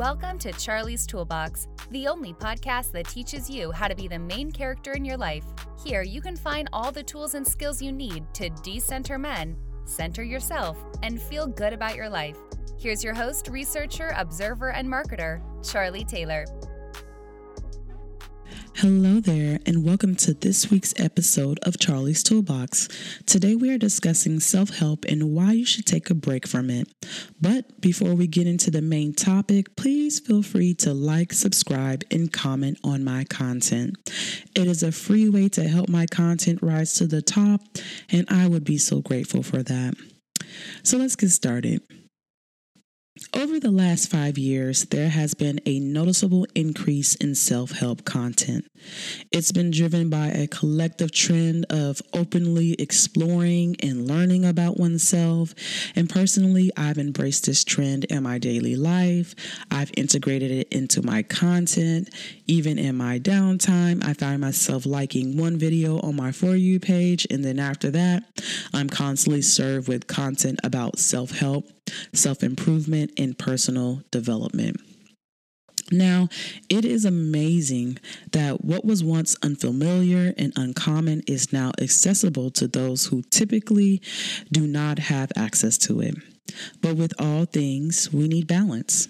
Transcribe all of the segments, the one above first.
Welcome to Charlie's Toolbox, the only podcast that teaches you how to be the main character in your life. Here, you can find all the tools and skills you need to decenter men, center yourself, and feel good about your life. Here's your host, researcher, observer, and marketer, Charlie Taylor. Hello there, and welcome to this week's episode of Charlie's Toolbox. Today we are discussing self help and why you should take a break from it. But before we get into the main topic, please feel free to like, subscribe, and comment on my content. It is a free way to help my content rise to the top, and I would be so grateful for that. So let's get started. Over the last five years, there has been a noticeable increase in self help content. It's been driven by a collective trend of openly exploring and learning about oneself. And personally, I've embraced this trend in my daily life. I've integrated it into my content. Even in my downtime, I find myself liking one video on my For You page. And then after that, I'm constantly served with content about self help self improvement, and personal development. Now, it is amazing that what was once unfamiliar and uncommon is now accessible to those who typically do not have access to it. But with all things, we need balance.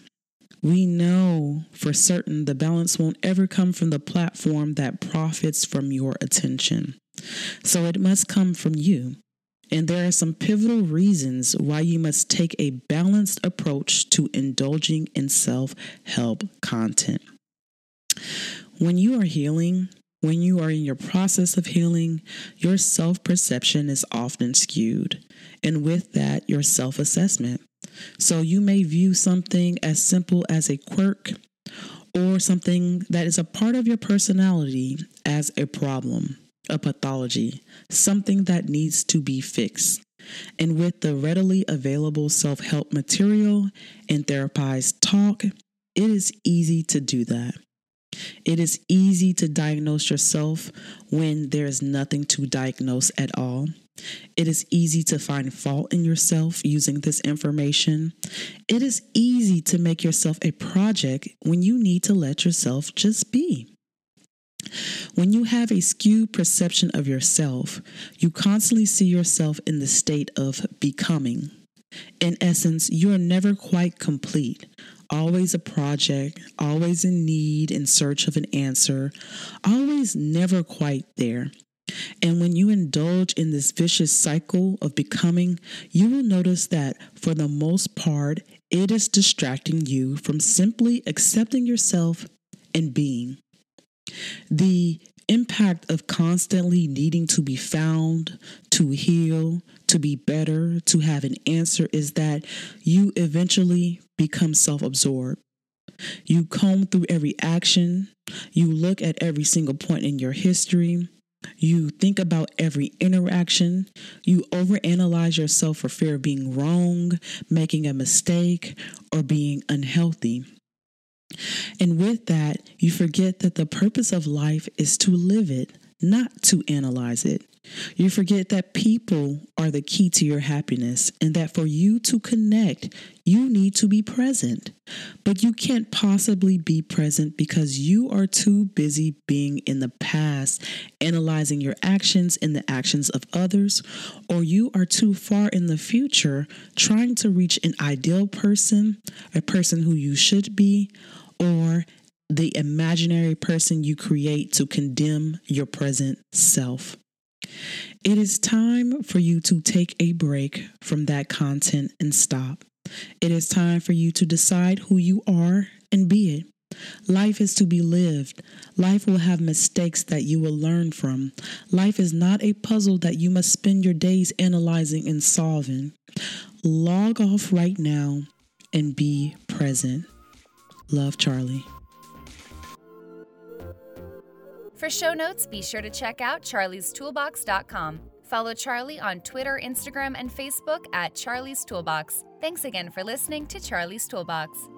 We know for certain the balance won't ever come from the platform that profits from your attention. So it must come from you. And there are some pivotal reasons why you must take a balanced approach to indulging in self help content. When you are healing, when you are in your process of healing, your self perception is often skewed, and with that, your self assessment. So you may view something as simple as a quirk or something that is a part of your personality as a problem a pathology, something that needs to be fixed. And with the readily available self help material and therapized talk, it is easy to do that. It is easy to diagnose yourself when there is nothing to diagnose at all. It is easy to find fault in yourself using this information. It is easy to make yourself a project when you need to let yourself just be. When you have a skewed perception of yourself, you constantly see yourself in the state of becoming. In essence, you are never quite complete, always a project, always in need, in search of an answer, always never quite there. And when you indulge in this vicious cycle of becoming, you will notice that for the most part, it is distracting you from simply accepting yourself and being. The impact of constantly needing to be found, to heal, to be better, to have an answer is that you eventually become self absorbed. You comb through every action, you look at every single point in your history. You think about every interaction. You overanalyze yourself for fear of being wrong, making a mistake, or being unhealthy. And with that, you forget that the purpose of life is to live it, not to analyze it. You forget that people are the key to your happiness and that for you to connect, you need to be present. But you can't possibly be present because you are too busy being in the past, analyzing your actions and the actions of others, or you are too far in the future trying to reach an ideal person, a person who you should be or the imaginary person you create to condemn your present self. It is time for you to take a break from that content and stop. It is time for you to decide who you are and be it. Life is to be lived. Life will have mistakes that you will learn from. Life is not a puzzle that you must spend your days analyzing and solving. Log off right now and be present. Love, Charlie. For show notes, be sure to check out charliestoolbox.com. Follow Charlie on Twitter, Instagram, and Facebook at Charlie's Toolbox. Thanks again for listening to Charlie's Toolbox.